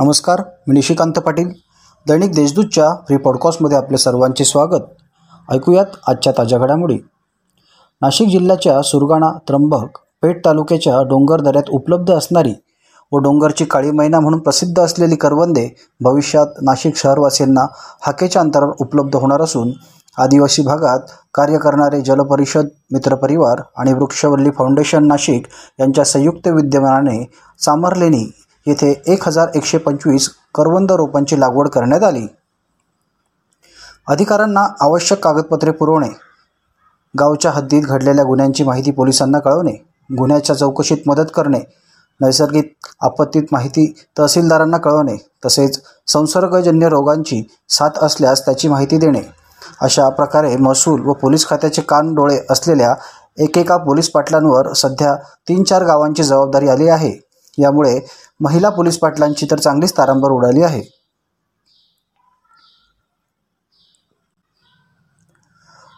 नमस्कार मी निशिकांत पाटील. दैनिक देशदूतच्या फ्री पॉडकास्टमध्ये आपले सर्वांचे स्वागत. ऐकूयात आजच्या ताज्या घडामोडी. नाशिक जिल्ह्याच्या सुरगाणा त्र्यंबक पेठ तालुक्याच्या डोंगर दऱ्यात उपलब्ध असणारी व डोंगरची काळी मैना म्हणून प्रसिद्ध असलेली करवंदे भविष्यात नाशिक शहरवासियांना हाकेच्या अंतरावर उपलब्ध होणार असून आदिवासी भागात कार्य करणारे जलपरिषद मित्रपरिवार आणि वृक्षवल्ली फाउंडेशन नाशिक यांच्या संयुक्त विद्यमानाने चामरलेणी येथे एक हजार एकशे पंचवीस करवंद रोपांची लागवड करण्यात आली. अधिकाऱ्यांना आवश्यक कागदपत्रे पुरवणे गावच्या हद्दीत घडलेल्या गुन्ह्यांची माहिती पोलिसांना कळवणे गुन्ह्याच्या चौकशीत मदत करणे नैसर्गिक आपत्तीत माहिती तहसीलदारांना कळवणे तसेच संसर्गजन्य रोगांची साथ असल्यास त्याची माहिती देणे. अशा प्रकारे महसूल व पोलीस खात्याचे कान डोळे असलेल्या एकेका पोलीस पाटलांवर सध्या तीन चार गावांची जबाबदारी आली आहे. यामुळे महिला पोलीस पाटलांची तर चांगलीच तारांबर उडाली आहे.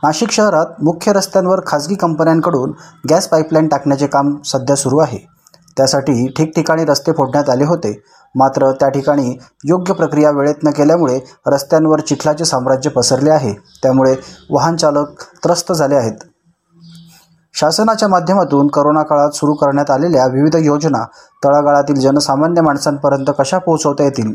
नाशिक शहरात मुख्य रस्त्यांवर खाजगी कंपन्यांकडून गॅस पाईपलाईन टाकण्याचे काम सध्या सुरू आहे. त्यासाठी ठिकठिकाणी रस्ते फोडण्यात आले होते. मात्र त्या ठिकाणी योग्य प्रक्रिया वेळेत न केल्यामुळे रस्त्यांवर चिखलाचे साम्राज्य पसरले आहे. त्यामुळे वाहनचालक त्रस्त झाले आहेत. शासनाच्या माध्यमातून करोना काळात सुरू करण्यात आलेल्या विविध योजना तळागाळातील जनसामान्य माणसांपर्यंत कशा पोहोचवता येतील?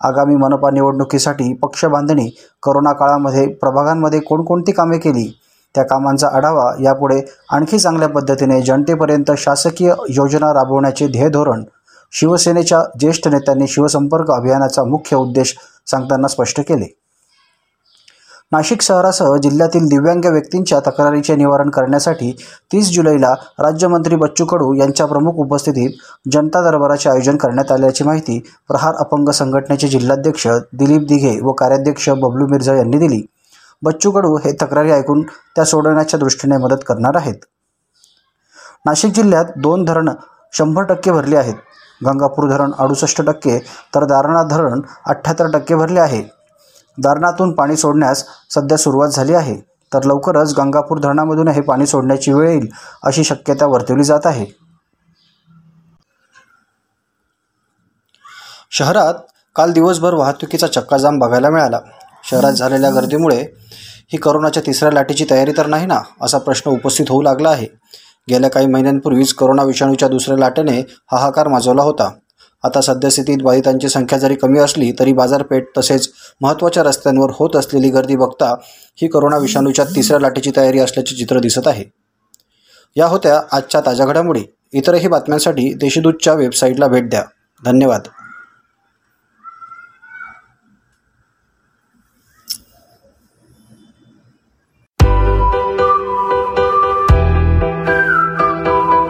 आगामी मनपा निवडणुकीसाठी पक्ष बांधणी करोना काळामध्ये प्रभागांमध्ये कोणकोणती कामे केली? त्या कामांचा आढावा यापुढे आणखी चांगल्या पद्धतीने जनतेपर्यंत शासकीय योजना राबवण्याचे ध्येय धोरण शिवसेनेच्या ज्येष्ठ नेत्यांनी शिवसंपर्क अभियानाचा मुख्य उद्देश सांगताना स्पष्ट केले. नाशिक शहरासह जिल्ह्यातील दिव्यांग व्यक्तींच्या तक्रारीचे निवारण करण्यासाठी तीस जुलैला राज्यमंत्री बच्चू कडू यांच्या प्रमुख उपस्थितीत जनता दरबाराचे आयोजन करण्यात आल्याची माहिती प्रहार अपंग संघटनेचे जिल्हाध्यक्ष दिलीप दिघे व कार्याध्यक्ष बबलू मिर्झा यांनी दिली. बच्चू कडू हे तक्रारी ऐकून त्या सोडवण्याच्या दृष्टीने मदत करणार आहेत. नाशिक जिल्ह्यात दोन धरणं शंभर टक्के भरली आहेत. गंगापूर धरण अडुसष्ट टक्के तर दारणा धरण अठ्ठ्याहत्तर टक्के भरले आहे. धरणातून पाणी सोडण्यास सध्या सुरुवात झाली आहे. तर लवकरच गंगापूर धरणामधून हे पाणी सोडण्याची वेळ येईल अशी शक्यता वर्तवली जात आहे. शहरात काल दिवसभर वाहतुकीचा चक्काजाम बघायला मिळाला. शहरात झालेल्या गर्दीमुळे ही करोनाच्या तिसऱ्या लाटेची तयारी तर नाही ना असा प्रश्न उपस्थित होऊ लागला आहे. गेल्या काही महिन्यांपूर्वीच करोना विषाणूच्या दुसऱ्या लाटेने हाहाकार माजवला होता. आता सद्यस्थितीत बाधितांची संख्या जरी कमी असली तरी बाजारपेठ तसेच महत्त्वाच्या रस्त्यांवर होत असलेली गर्दी बघता ही करोना विषाणूच्या तिसऱ्या लाटेची तयारी असल्याचे चित्र दिसत आहे. या होत्या आजच्या ताज्या घडामोडी. इतरही बातम्यांसाठी देशदूतच्या वेबसाईटला भेट द्या. धन्यवाद.